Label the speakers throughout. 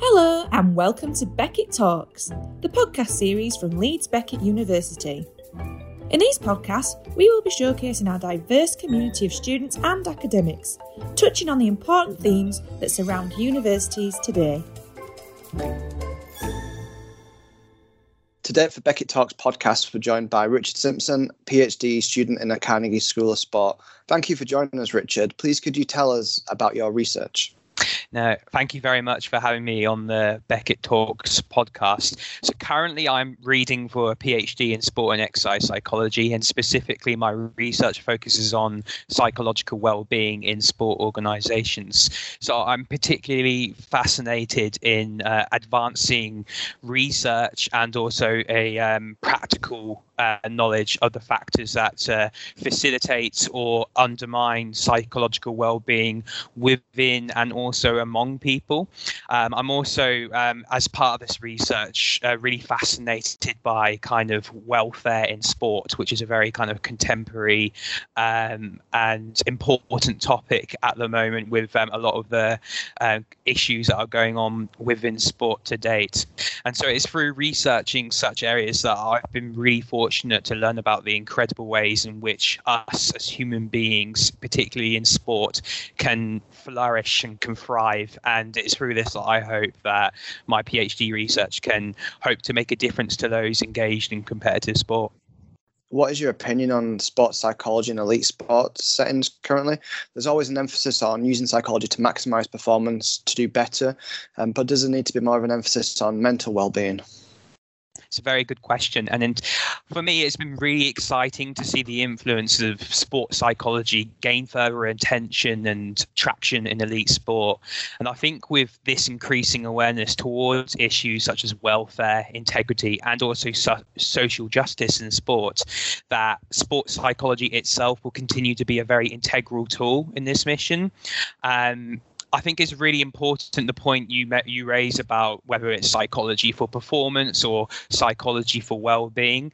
Speaker 1: Hello, and welcome to Beckett Talks, the podcast series from Leeds Beckett University. In these podcasts, we will be showcasing our diverse community of students and academics, touching on the important themes that surround universities today.
Speaker 2: Today for Beckett Talks podcast, we're joined by Richard Simpson, PhD student in the Carnegie School of Sport. Thank you for joining us, Richard. Please could you tell us about your research?
Speaker 3: No, thank you very much for having me on the Beckett Talks podcast. So, currently, I'm reading for a PhD in sport and exercise psychology, and specifically, my research focuses on psychological well being in sport organizations. So, I'm particularly fascinated in uh, advancing research and also a um, practical uh, knowledge of the factors that uh, facilitate or undermine psychological well-being within and also among people. Um, I'm also, um, as part of this research, uh, really fascinated by kind of welfare in sport, which is a very kind of contemporary um, and important topic at the moment with um, a lot of the uh, issues that are going on within sport to date. And so it's through researching such areas that I've been really fortunate to learn about the incredible ways in which us as human beings, particularly in sport, can flourish and can thrive. And it's through this that I hope that my PhD research can hope to make a difference to those engaged in competitive sport.
Speaker 2: What is your opinion on sports psychology in elite sports settings currently? There's always an emphasis on using psychology to maximize performance, to do better, um, but does there need to be more of an emphasis on mental well-being?
Speaker 3: It's a very good question. And in, for me, it's been really exciting to see the influence of sports psychology gain further attention and traction in elite sport. And I think with this increasing awareness towards issues such as welfare, integrity, and also so- social justice in sport, that sports psychology itself will continue to be a very integral tool in this mission. Um, I think it's really important the point you met, you raise about whether it's psychology for performance or psychology for well-being.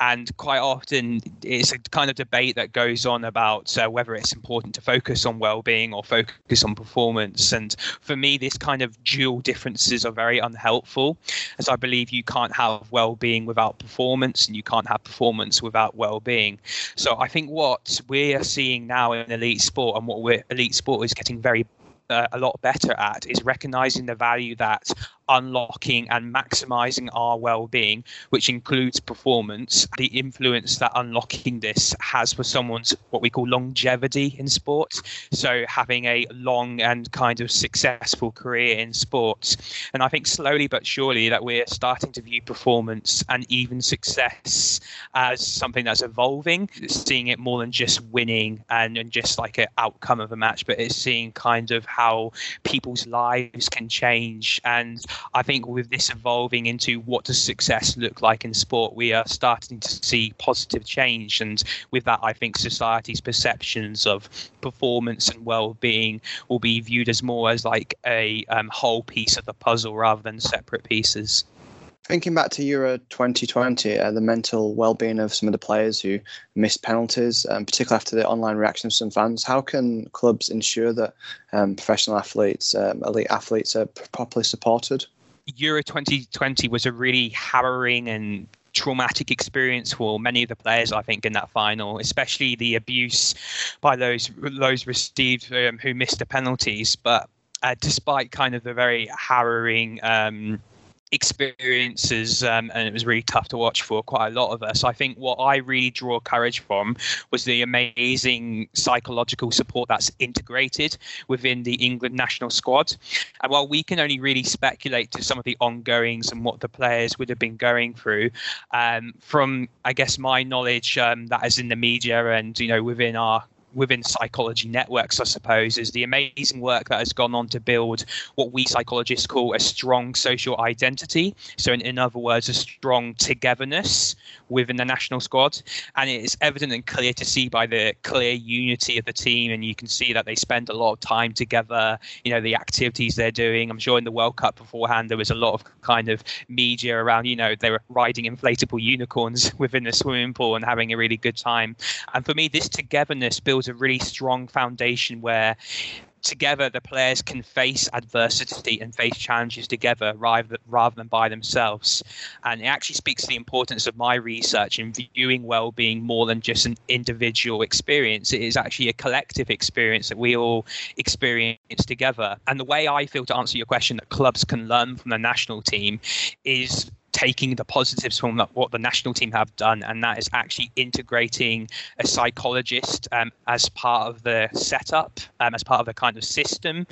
Speaker 3: And quite often it's a kind of debate that goes on about uh, whether it's important to focus on well-being or focus on performance. And for me this kind of dual differences are very unhelpful as i believe you can't have well-being without performance and you can't have performance without well-being. So i think what we're seeing now in elite sport and what we're elite sport is getting very uh, a lot better at is recognizing the value that unlocking and maximizing our well-being which includes performance the influence that unlocking this has for someone's what we call longevity in sports. So having a long and kind of successful career in sports. And i think slowly but surely that we're starting to view performance and even success as something that's evolving seeing it more than just winning and, and just like an outcome of a match but it's seeing kind of how people's lives can change and I think with this evolving into what does success look like in sport, we are starting to see positive change. And with that, I think society's perceptions of performance and well-being will be viewed as more as like a um, whole piece of the puzzle rather than separate pieces.
Speaker 2: Thinking back to Euro 2020, uh, the mental well-being of some of the players who missed penalties, um, particularly after the online reaction of some fans, how can clubs ensure that um, professional athletes, um, elite athletes, are properly supported?
Speaker 3: Euro 2020 was a really harrowing and traumatic experience for many of the players, I think, in that final, especially the abuse by those those received um, who missed the penalties. But uh, despite kind of the very harrowing um, experiences um, and it was really tough to watch for quite a lot of us. I think what i really draw courage from was the amazing psychological support that's integrated within the england national squad. And while we can only really speculate to some of the ongoings and what the players would have been going through um, from i guess my knowledge um, that is in the media and you know within our within psychology networks, I suppose, is the amazing work that has gone on to build what we psychologists call a strong social identity. So, in, in other words, a strong togetherness within the national squad. And it is evident and clear to see by the clear unity of the team. And you can see that they spend a lot of time together, you know, the activities they're doing. I'm sure in the World Cup beforehand, there was a lot of kind of media around, you know, they were riding inflatable unicorns within the swimming pool and having a really good time. And for me, this togetherness builds builds a really strong foundation where together the players can face adversity and face challenges together rather, rather than by themselves. And it actually speaks to the importance of my research in viewing well-being more than just an individual experience. It is actually a collective experience that we all experience together. And the way I feel to answer your question that clubs can learn from the national team is taking the positives from what the national team have done, and that is actually integrating a psychologist um, as part of the setup, um, as part of the kind of system.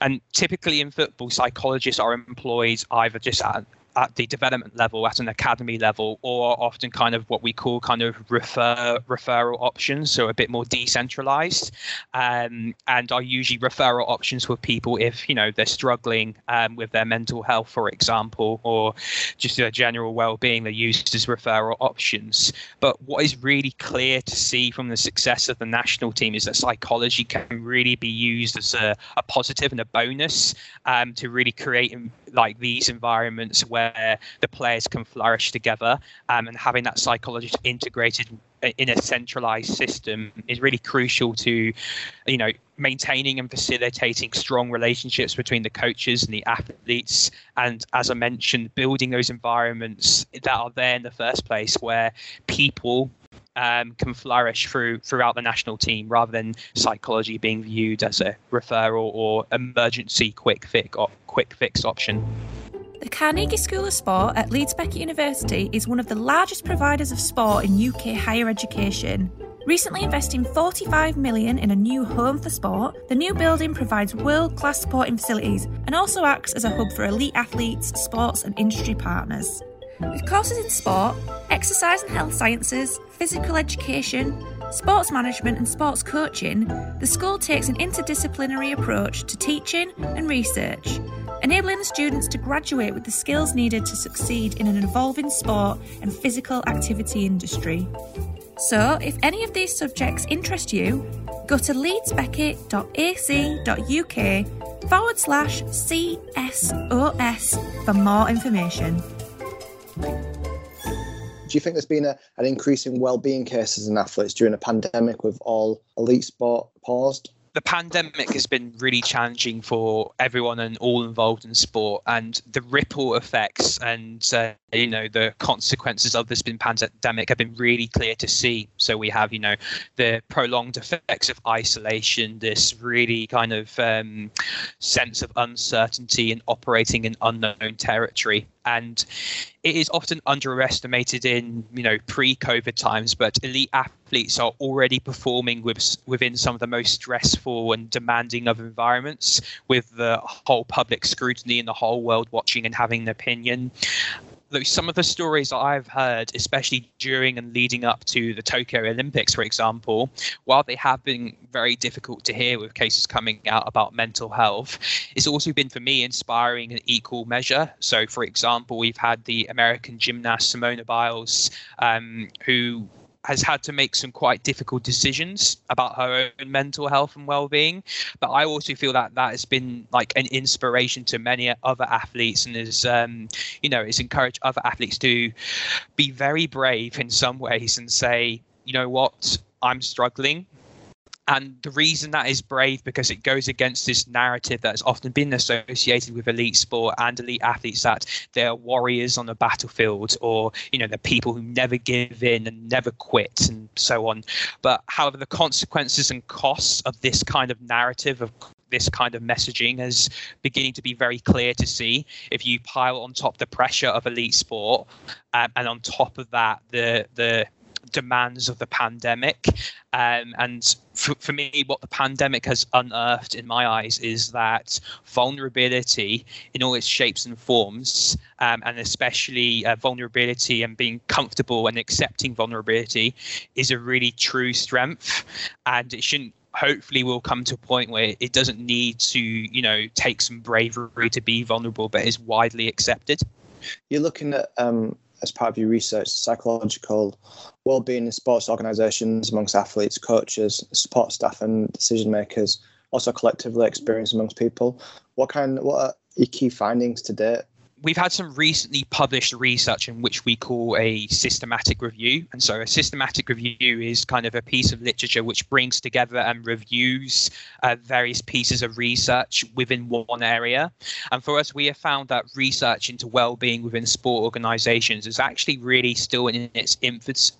Speaker 3: And typically in football, psychologists are employed either just at at the development level, at an academy level, or often kind of what we call kind of refer referral options, so a bit more decentralized, um, and are usually referral options for people if you know they're struggling um, with their mental health, for example, or just their general well-being. They're used as referral options. But what is really clear to see from the success of the national team is that psychology can really be used as a, a positive and a bonus um, to really create like these environments where the players can flourish together um, and having that psychologist integrated in a centralized system is really crucial to you know maintaining and facilitating strong relationships between the coaches and the athletes and as i mentioned building those environments that are there in the first place where people um, can flourish through throughout the national team rather than psychology being viewed as a referral or emergency quick fix or quick fix option.
Speaker 1: The Carnegie School of Sport at Leeds Beckett University is one of the largest providers of sport in UK higher education. Recently investing 45 million in a new home for sport, the new building provides world-class sporting facilities and also acts as a hub for elite athletes, sports and industry partners. With courses in sport, exercise and health sciences, physical education, sports management, and sports coaching, the school takes an interdisciplinary approach to teaching and research, enabling the students to graduate with the skills needed to succeed in an evolving sport and physical activity industry. So, if any of these subjects interest you, go to leedsbeckett.ac.uk forward slash CSOS for more information.
Speaker 2: Do you think there's been a, an increase in well-being cases in athletes during a pandemic with all elite sport paused?
Speaker 3: The pandemic has been really challenging for everyone and all involved in sport and the ripple effects and uh, you know the consequences of this been pandemic have been really clear to see. So we have you know the prolonged effects of isolation this really kind of um, sense of uncertainty and operating in unknown territory and it is often underestimated in you know pre-COVID times, but elite athletes are already performing with, within some of the most stressful and demanding of environments, with the whole public scrutiny and the whole world watching and having an opinion some of the stories that I've heard, especially during and leading up to the Tokyo Olympics, for example, while they have been very difficult to hear with cases coming out about mental health, it's also been for me inspiring in equal measure. So, for example, we've had the American gymnast Simone Biles, um, who has had to make some quite difficult decisions about her own mental health and well-being. But i also feel that that has been like an inspiration to many other athletes and has um, you know it's encouraged other athletes to be very brave in some ways and say you know what? I'm struggling and the reason that is brave because it goes against this narrative that has often been associated with elite sport and elite athletes that they're warriors on the battlefield or, you know, they're people who never give in and never quit and so on. But however, the consequences and costs of this kind of narrative of this kind of messaging is beginning to be very clear to see. If you pile on top the pressure of elite sport, um, and on top of that, the the demands of the pandemic. Um, and for, for, me, what the pandemic has unearthed in my eyes is that vulnerability in all its shapes and forms, um, and especially uh, vulnerability and being comfortable and accepting vulnerability, is a really true strength. And it shouldn't hopefully we will come to a point where it doesn't need to you know take some bravery to be vulnerable but is widely accepted
Speaker 2: you're looking at um, as part of your research, psychological well-being in sports organisations amongst athletes, coaches, support staff, and decision makers, also collectively experienced amongst people. What kind? What are your key findings to date?
Speaker 3: We've had some recently published research in which we call a systematic review. And so a systematic review is kind of a piece of literature which brings together and reviews uh, various pieces of research within one area. And for us, we have found that research into well-being within sport organizations is actually really still in its infancy.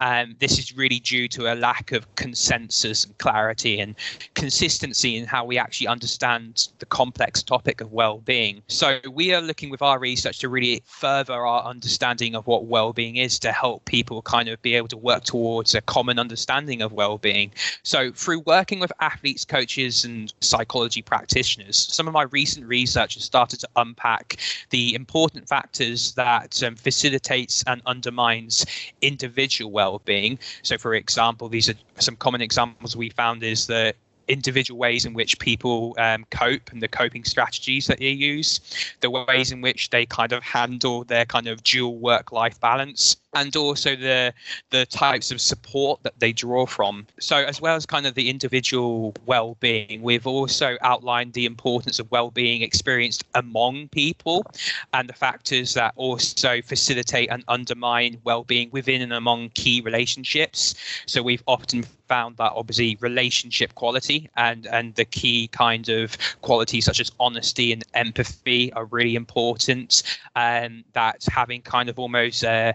Speaker 3: Um, this is really due to a lack of consensus and clarity and consistency in how we actually understand the complex topic of well-being. So we are looking with our research to really further our understanding of what well-being is to help people kind of be able to work towards a common understanding of well-being. So through working with athletes, coaches, and psychology practitioners, some of my recent research has started to unpack the important factors that um, facilitates and undermines individual well-being. So, for example, these are some common examples we found is that individual ways in which people um, cope and the coping strategies that they use, the ways in which they kind of handle their kind of dual work life balance, and also the the types of support that they draw from. So as well as kind of the individual well-being, we've also outlined the importance of well-being experienced among people and the factors that also facilitate and undermine well-being within and among key relationships. So we've often found that obviously relationship quality and and the key kind of qualities such as honesty and empathy are really important and um, that having kind of almost a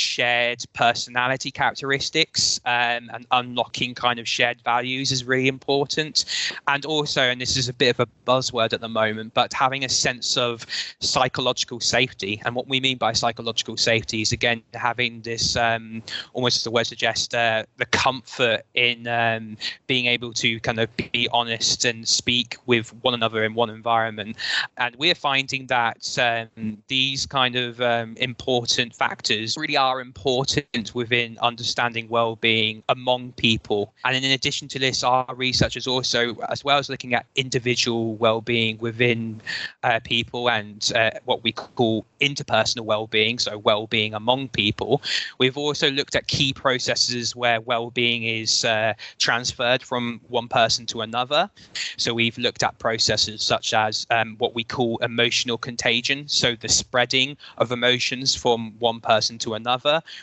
Speaker 3: shared personality characteristics um, and unlocking kind of shared values is really important and also and this is a bit of a buzzword at the moment but having a sense of psychological safety and what we mean by psychological safety is again having this um, almost as the word suggests uh, the comfort in um, being able to kind of be honest and speak with one another in one environment. And we're finding that um, these kind of um, important factors really are important within understanding well-being among people. And in addition to this, our research is also, as well as looking at individual well-being within uh, people and uh, what we call interpersonal well-being, so well-being among people, we've also looked at key processes where well-being is uh, transferred from one person to another. So we've looked at processes such as um, what we call emotional contagion, so the spreading of emotions from one person to another.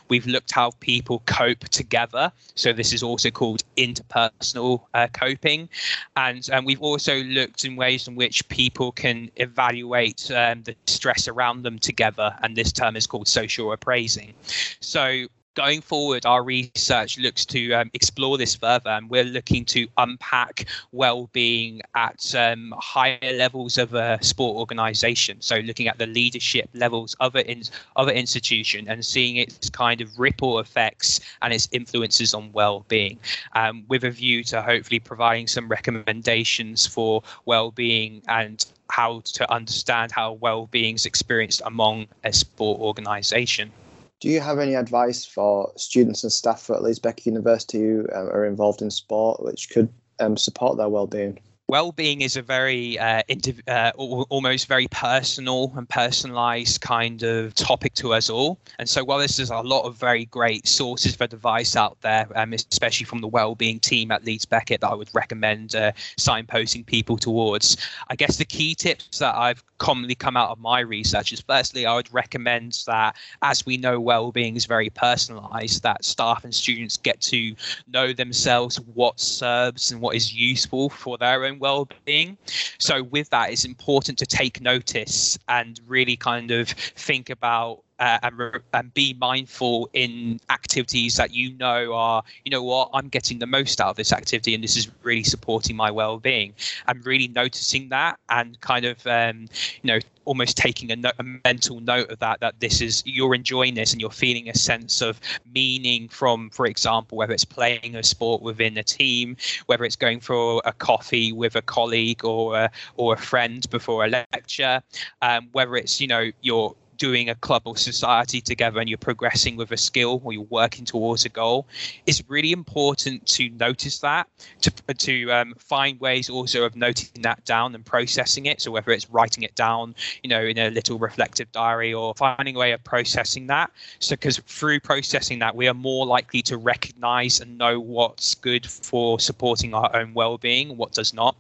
Speaker 3: We've looked how people cope together, so this is also called interpersonal uh, coping, and um, we've also looked in ways in which people can evaluate um, the stress around them together, and this term is called social appraising. So going forward, our research looks to um, explore this further, and we're looking to unpack well-being at um, higher levels of a sport organisation. So, looking at the leadership levels of an other institution and seeing its kind of ripple effects and its influences on well-being, um, with a view to hopefully providing some recommendations for well-being and how to understand how well-being is experienced among a sport organisation.
Speaker 2: Do you have any advice for students and staff at Leeds Beckett University who um, are involved in sport, which could um, support their well-being?
Speaker 3: Well-being is a very uh, indiv- uh, almost very personal and personalized kind of topic to us all. And so while there's a lot of very great sources of advice out there um, especially from the well-being team at leeds beckett that i would recommend uh, signposting people towards i guess the key tips that i've commonly come out of my research is firstly i would recommend that as we know well-being is very personalized that staff and students get to know themselves what serves and what is useful for their own well-being. So with that, it's important to take notice and really kind of think about uh, and, and be mindful in activities that you know are, you know what, I'm getting the most out of this activity and this is really supporting my well-being. And really noticing that and kind of, um, you know, almost taking a, no- a, mental note of that that this is you're enjoying this and you're feeling a sense of meaning from for example whether it's playing a sport within a team whether it's going for a coffee with a colleague or a, or a friend before a lecture um, whether it's you know you're doing a club or society together and you're progressing with a skill or you're working towards a goal, it's really important to notice that, to, to um, find ways also of noting that down and processing it. So whether it's writing it down, you know, in a little reflective diary or finding a way of processing that. So because through processing that, we are more likely to recognize and know what's good for supporting our own well-being, what does not.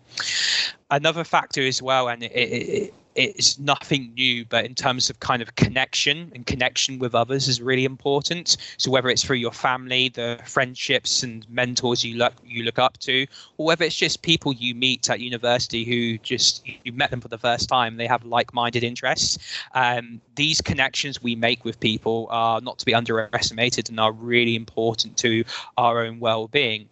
Speaker 3: Another factor as well, and it, it, it's nothing new, but in terms of kind of connection and connection with others is really important. So whether it's through your family, the friendships and mentors you look you look up to, or whether it's just people you meet at university who just you met them for the first time, they have like-minded interests. Um, these connections we make with people are not to be underestimated and are really important to our own well-being.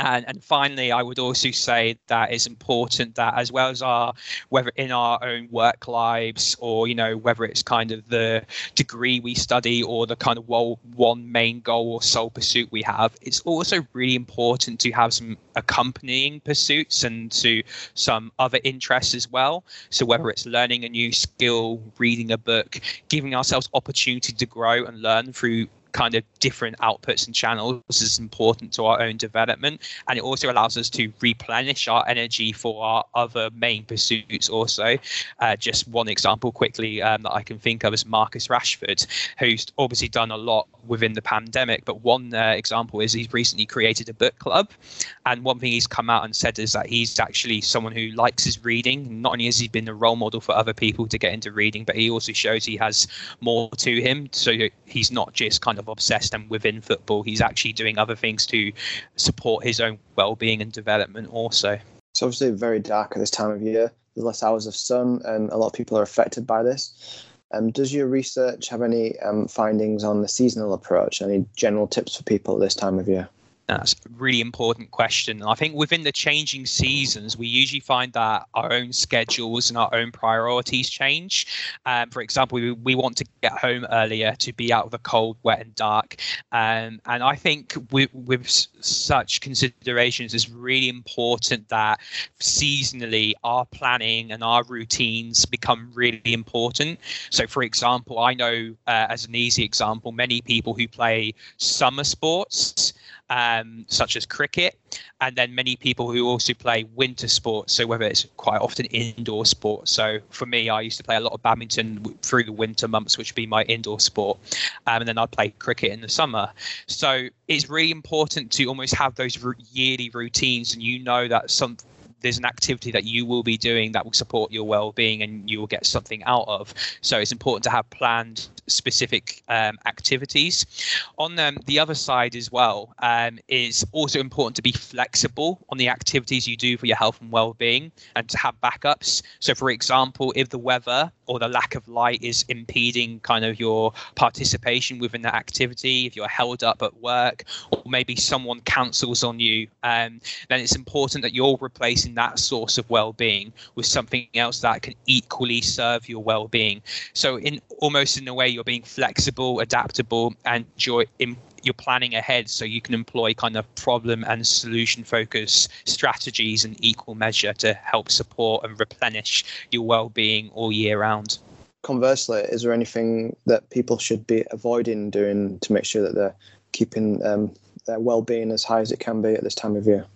Speaker 3: And, and finally, I would also say that it's important that as well as our whether in our own work lives or you know whether it's kind of the degree we study or the kind of one main goal or sole pursuit we have, it's also really important to have some accompanying pursuits and to some other interests as well. So whether it's learning a new skill, reading a book, giving ourselves opportunity to grow and learn through kind of different outputs and channels is important to our own development. And it also allows us to replenish our energy for our other main pursuits also. Uh, just one example quickly um, that i can think of is marcus rashford who's obviously done a lot within the pandemic but one uh, example is he's recently created a book club. And one thing he's come out and said is that he's actually someone who likes his reading. Not only has he been a role model for other people to get into reading but he also shows he has more to him. So he's not just kind of of obsessed and within football, he's actually doing other things to support his own well-being and development also.
Speaker 2: It's obviously very dark at this time of year. There's less hours of sun, and a lot of people are affected by this. Um, does your research have any um, findings on the seasonal approach? Any general tips for people at this time of year?
Speaker 3: That's a really important question. I think within the changing seasons, we usually find that our own schedules and our own priorities change. Um, for example, we, we want to get home earlier to be out of the cold, wet, and dark. Um, and I think with, with such considerations, it's really important that seasonally our planning and our routines become really important. So, for example, I know uh, as an easy example, many people who play summer sports um, such as cricket, and then many people who also play winter sports. So whether it's quite often indoor sports. So for me, I used to play a lot of badminton through the winter months, which would be my indoor sport, um, and then I'd play cricket in the summer. So it's really important to almost have those yearly routines, and you know that some there's an activity that you will be doing that will support your well-being and you will get something out of. So it's important to have planned specific um, activities. On um, the other side as well um, is also important to be flexible on the activities you do for your health and well-being and to have backups. So for example if the weather or the lack of light is impeding kind of your participation within that activity if you're held up at work or maybe someone cancels on you um, then it's important that you're replacing replacing that source of well-being with something else that can equally serve your well-being. So in almost in a way you're being flexible adaptable and you're in, you're planning ahead so you can employ kind of problem and solution focus strategies in equal measure to help support and replenish your well-being all year round.
Speaker 2: Conversely is there anything that people should be avoiding doing to make sure that they're keeping um, their well-being as high as it can be at this time of year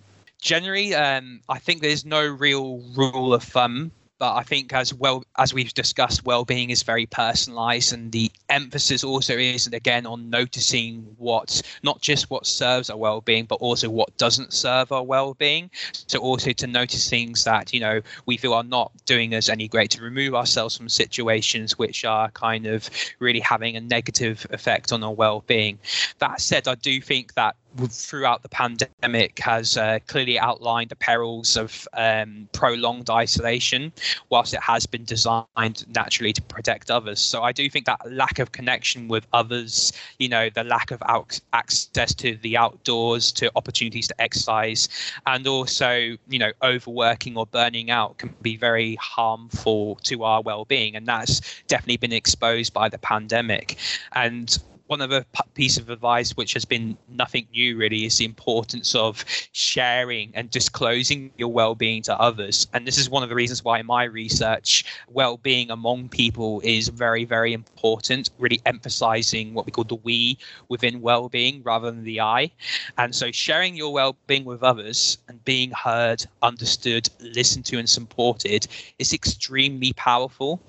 Speaker 3: generally, um, I think there's no real rule of thumb but I think as well as we've discussed, well-being is very personalized, and the emphasis also is again on noticing what not just what serves our well-being, but also what doesn't serve our well-being. So also to notice things that you know we feel are not doing us any great, to remove ourselves from situations which are kind of really having a negative effect on our well-being. That said, I do think that throughout the pandemic has uh, clearly outlined the perils of um, prolonged isolation, whilst it has been designed naturally to protect others. So I do think that lack of connection with others, you know, the lack of out- access to the outdoors, to opportunities to exercise, and also, you know, overworking or burning out can be very harmful to our well-being, and that's definitely been exposed by the pandemic. And one other the piece of advice which has been nothing new really is the importance of sharing and disclosing your well-being to others. And this is one of the reasons why in my research well-being among people is very very important really emphasizing what we call the we within well-being rather than the i. And so sharing your well-being with others and being heard understood listened to and supported is extremely powerful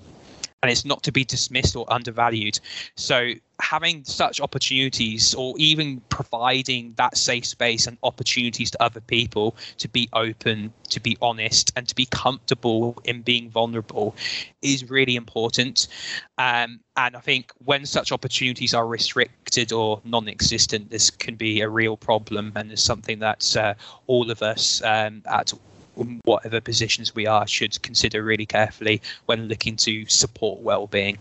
Speaker 3: and it's not to be dismissed or undervalued. So having such opportunities or even providing that safe space and opportunities to other people to be open to be honest and to be comfortable in being vulnerable is really important um, and i think when such opportunities are restricted or non-existent this can be a real problem and is something that uh, all of us um, at whatever positions we are should consider really carefully when looking to support well-being.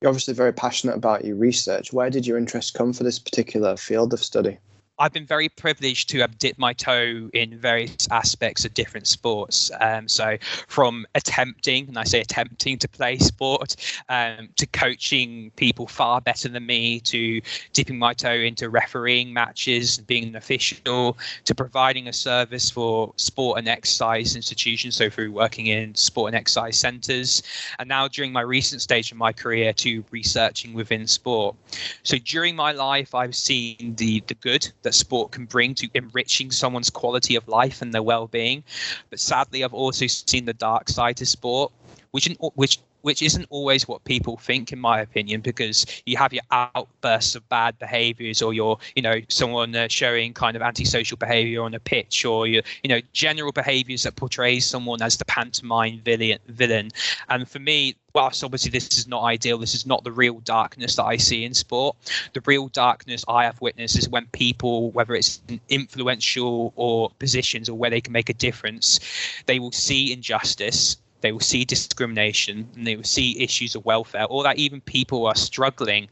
Speaker 2: You're obviously very passionate about your research. Where did your interest come for this particular field of study
Speaker 3: I've been very privileged to have dipped my toe in various aspects of different sports. Um, so, from attempting, and I say attempting to play sport, um, to coaching people far better than me, to dipping my toe into refereeing matches, being an official, to providing a service for sport and exercise institutions. So, through working in sport and exercise centres, and now during my recent stage of my career, to researching within sport. So, during my life, I've seen the the good that sport can bring to enriching someone's quality of life and their well-being. But sadly, I've also seen the dark side to sport, which which which isn't always what people think in my opinion because you have your outbursts of bad behaviors or your you know someone uh, showing kind of antisocial behavior on a pitch or your you know general behaviors that portrays someone as the pantomime villain villain. And for me whilst obviously this is not ideal this is not the real darkness that i see in sport. The real darkness i have witnessed is when people whether it's influential or positions or where they can make a difference they will see injustice they will see discrimination and they will see issues of welfare or that even people are struggling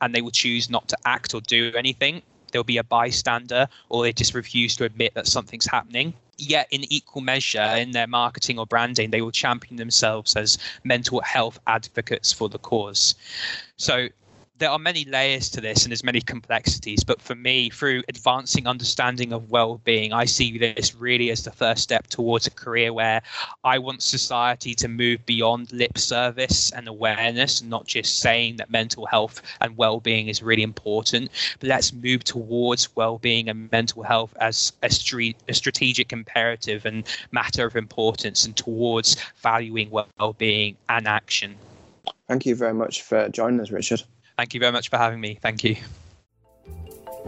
Speaker 3: and they will choose not to act or do anything there'll be a bystander or they just refuse to admit that something's happening. Yet in equal measure in their marketing or branding they will champion themselves as mental health advocates for the cause. So there are many layers to this and there's many complexities but for me through advancing understanding of well-being i see this really as the first step towards a career where i want society to move beyond lip service and awareness not just saying that mental health and well-being is really important but let's move towards well-being and mental health as a, street, a strategic imperative and matter of importance and towards valuing well-being and action.
Speaker 2: Thank you very much for joining us richard
Speaker 3: Thank you very much for having me. Thank you.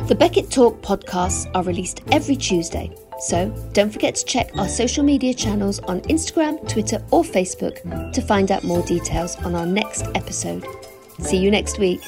Speaker 4: The Beckett Talk podcasts are released every Tuesday, so don't forget to check our social media channels on Instagram, Twitter, or Facebook to find out more details on our next episode. See you next week.